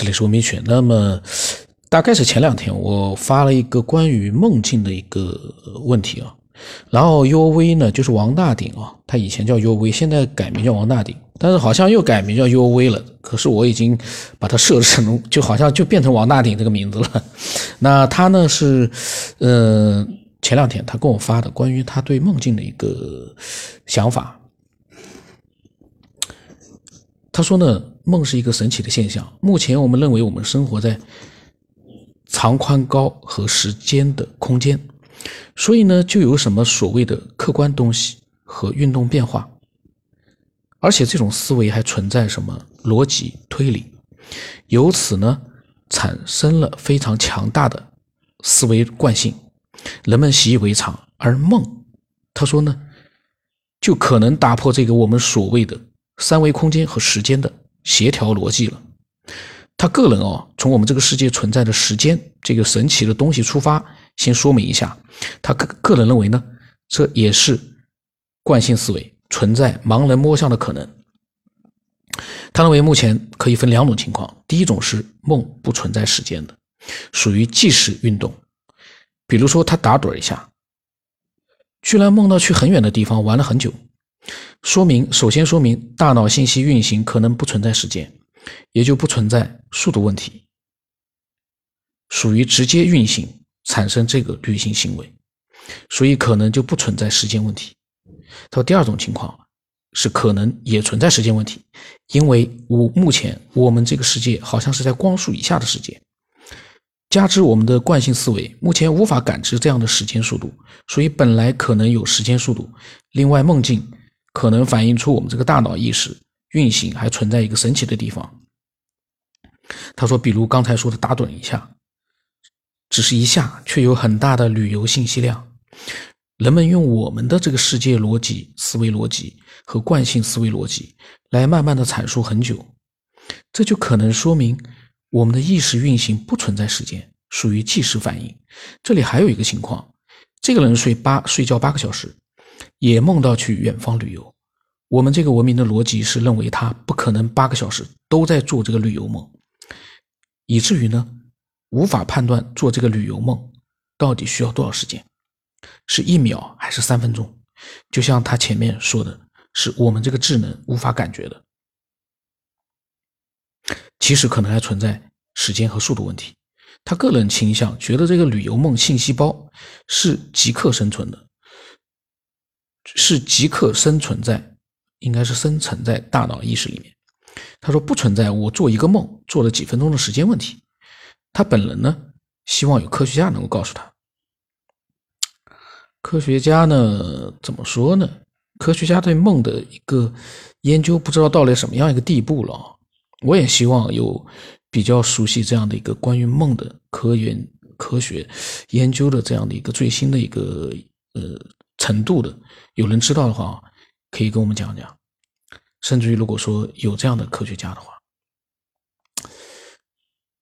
这里是文明犬。那么，大概是前两天我发了一个关于梦境的一个问题啊，然后 U V 呢就是王大鼎啊，他以前叫 U V，现在改名叫王大鼎，但是好像又改名叫 U V 了。可是我已经把它设置成，就好像就变成王大鼎这个名字了。那他呢是，呃，前两天他跟我发的关于他对梦境的一个想法。他说呢，梦是一个神奇的现象。目前我们认为我们生活在长宽高和时间的空间，所以呢，就有什么所谓的客观东西和运动变化。而且这种思维还存在什么逻辑推理，由此呢，产生了非常强大的思维惯性，人们习以为常。而梦，他说呢，就可能打破这个我们所谓的。三维空间和时间的协调逻辑了。他个人哦，从我们这个世界存在的时间这个神奇的东西出发，先说明一下，他个个人认为呢，这也是惯性思维存在盲人摸象的可能。他认为目前可以分两种情况：第一种是梦不存在时间的，属于即时运动，比如说他打盹一下，居然梦到去很远的地方玩了很久。说明，首先说明大脑信息运行可能不存在时间，也就不存在速度问题，属于直接运行产生这个旅行行为，所以可能就不存在时间问题。他说第二种情况是可能也存在时间问题，因为我目前我们这个世界好像是在光速以下的世界，加之我们的惯性思维目前无法感知这样的时间速度，所以本来可能有时间速度。另外，梦境。可能反映出我们这个大脑意识运行还存在一个神奇的地方。他说，比如刚才说的打盹一下，只是一下，却有很大的旅游信息量。人们用我们的这个世界逻辑、思维逻辑和惯性思维逻辑来慢慢的阐述很久，这就可能说明我们的意识运行不存在时间，属于即时反应。这里还有一个情况，这个人睡八睡觉八个小时。也梦到去远方旅游，我们这个文明的逻辑是认为他不可能八个小时都在做这个旅游梦，以至于呢无法判断做这个旅游梦到底需要多少时间，是一秒还是三分钟？就像他前面说的，是我们这个智能无法感觉的。其实可能还存在时间和速度问题。他个人倾向觉得这个旅游梦信息包是即刻生存的。是即刻生存在，应该是生存在大脑意识里面。他说不存在我做一个梦做了几分钟的时间问题。他本人呢，希望有科学家能够告诉他。科学家呢，怎么说呢？科学家对梦的一个研究不知道到了什么样一个地步了。我也希望有比较熟悉这样的一个关于梦的科研科学研究的这样的一个最新的一个呃。程度的，有人知道的话，可以跟我们讲讲。甚至于，如果说有这样的科学家的话，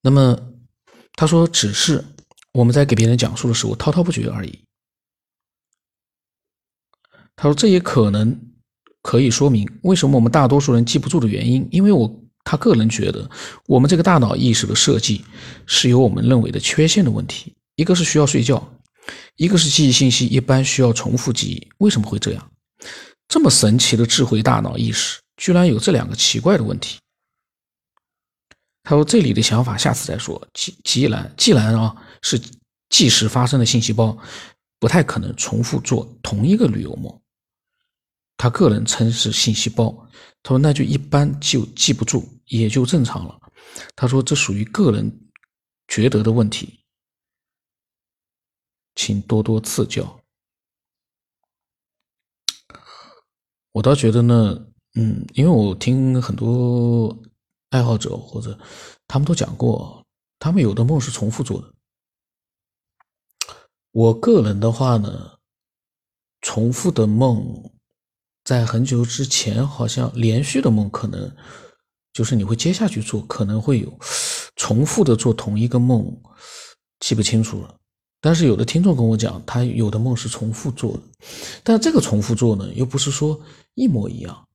那么他说，只是我们在给别人讲述的时候滔滔不绝而已。他说，这也可能可以说明为什么我们大多数人记不住的原因，因为我他个人觉得，我们这个大脑意识的设计是有我们认为的缺陷的问题，一个是需要睡觉。一个是记忆信息一般需要重复记忆，为什么会这样？这么神奇的智慧大脑意识，居然有这两个奇怪的问题。他说：“这里的想法下次再说。既既然既然啊是即时发生的信息包，不太可能重复做同一个旅游梦。他个人称是信息包。他说那就一般就记不住，也就正常了。他说这属于个人觉得的问题。”请多多赐教。我倒觉得呢，嗯，因为我听很多爱好者或者他们都讲过，他们有的梦是重复做的。我个人的话呢，重复的梦，在很久之前好像连续的梦可能就是你会接下去做，可能会有重复的做同一个梦，记不清楚了。但是有的听众跟我讲，他有的梦是重复做的，但这个重复做呢，又不是说一模一样，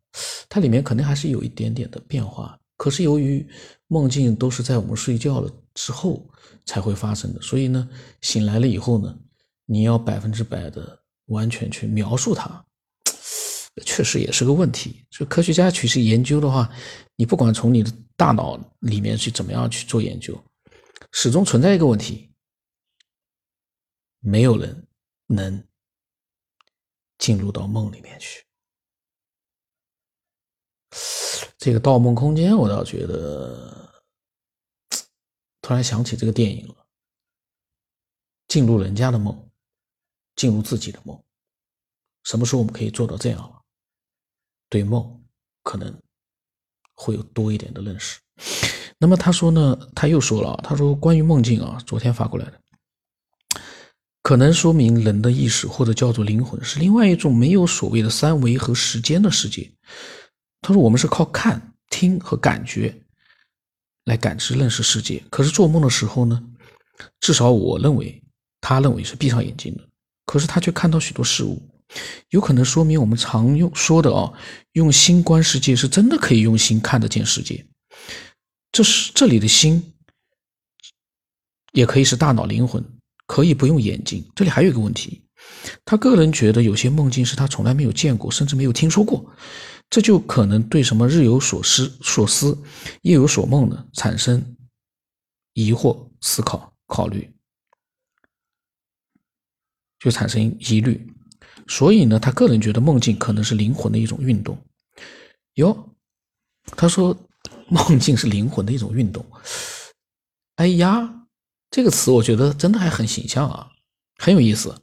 它里面肯定还是有一点点的变化。可是由于梦境都是在我们睡觉了之后才会发生的，所以呢，醒来了以后呢，你要百分之百的完全去描述它，确实也是个问题。所以科学家其实研究的话，你不管从你的大脑里面去怎么样去做研究，始终存在一个问题：没有人能进入到梦里面去。这个《盗梦空间》，我倒觉得，突然想起这个电影了。进入人家的梦，进入自己的梦，什么时候我们可以做到这样了？对梦可能会有多一点的认识。那么他说呢？他又说了，他说关于梦境啊，昨天发过来的，可能说明人的意识或者叫做灵魂是另外一种没有所谓的三维和时间的世界。他说：“我们是靠看、听和感觉来感知、认识世界。可是做梦的时候呢，至少我认为，他认为是闭上眼睛的。可是他却看到许多事物，有可能说明我们常用说的哦，用心观世界是真的可以用心看得见世界。这是这里的心，也可以是大脑、灵魂，可以不用眼睛。这里还有一个问题，他个人觉得有些梦境是他从来没有见过，甚至没有听说过。”这就可能对什么日有所思、所思，夜有所梦呢产生疑惑、思考、考虑，就产生疑虑。所以呢，他个人觉得梦境可能是灵魂的一种运动。哟，他说梦境是灵魂的一种运动。哎呀，这个词我觉得真的还很形象啊，很有意思。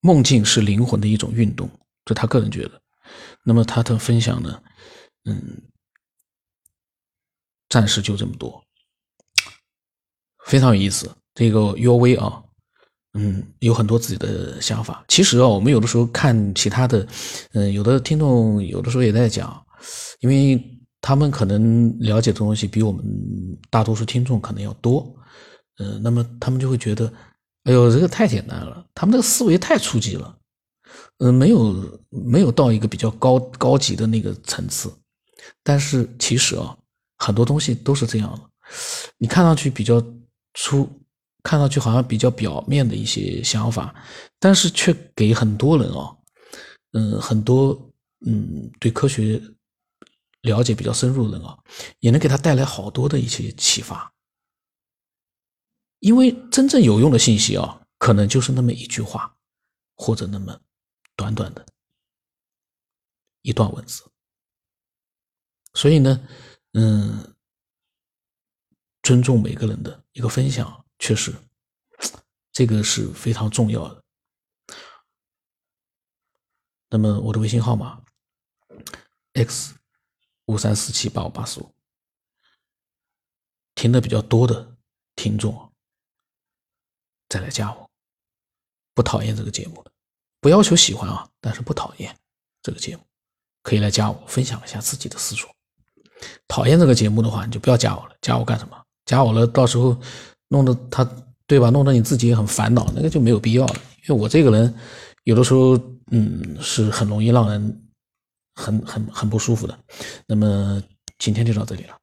梦境是灵魂的一种运动，这他个人觉得。那么他的分享呢，嗯，暂时就这么多，非常有意思。这个 U V 啊，嗯，有很多自己的想法。其实啊，我们有的时候看其他的，嗯，有的听众有的时候也在讲，因为他们可能了解的东西比我们大多数听众可能要多，嗯，那么他们就会觉得。哎呦，这个太简单了，他们这个思维太初级了，嗯，没有没有到一个比较高高级的那个层次。但是其实啊，很多东西都是这样的，你看上去比较粗，看上去好像比较表面的一些想法，但是却给很多人啊，嗯，很多嗯对科学了解比较深入的人啊，也能给他带来好多的一些启发。因为真正有用的信息啊，可能就是那么一句话，或者那么短短的一段文字。所以呢，嗯，尊重每个人的一个分享，确实这个是非常重要的。那么我的微信号码 x 五三四七八五八四五，听的比较多的听众。再来加我，不讨厌这个节目，不要求喜欢啊，但是不讨厌这个节目，可以来加我，分享一下自己的思索。讨厌这个节目的话，你就不要加我了。加我干什么？加我了，到时候弄得他，对吧？弄得你自己也很烦恼，那个就没有必要了。因为我这个人，有的时候，嗯，是很容易让人很很很不舒服的。那么今天就到这里了。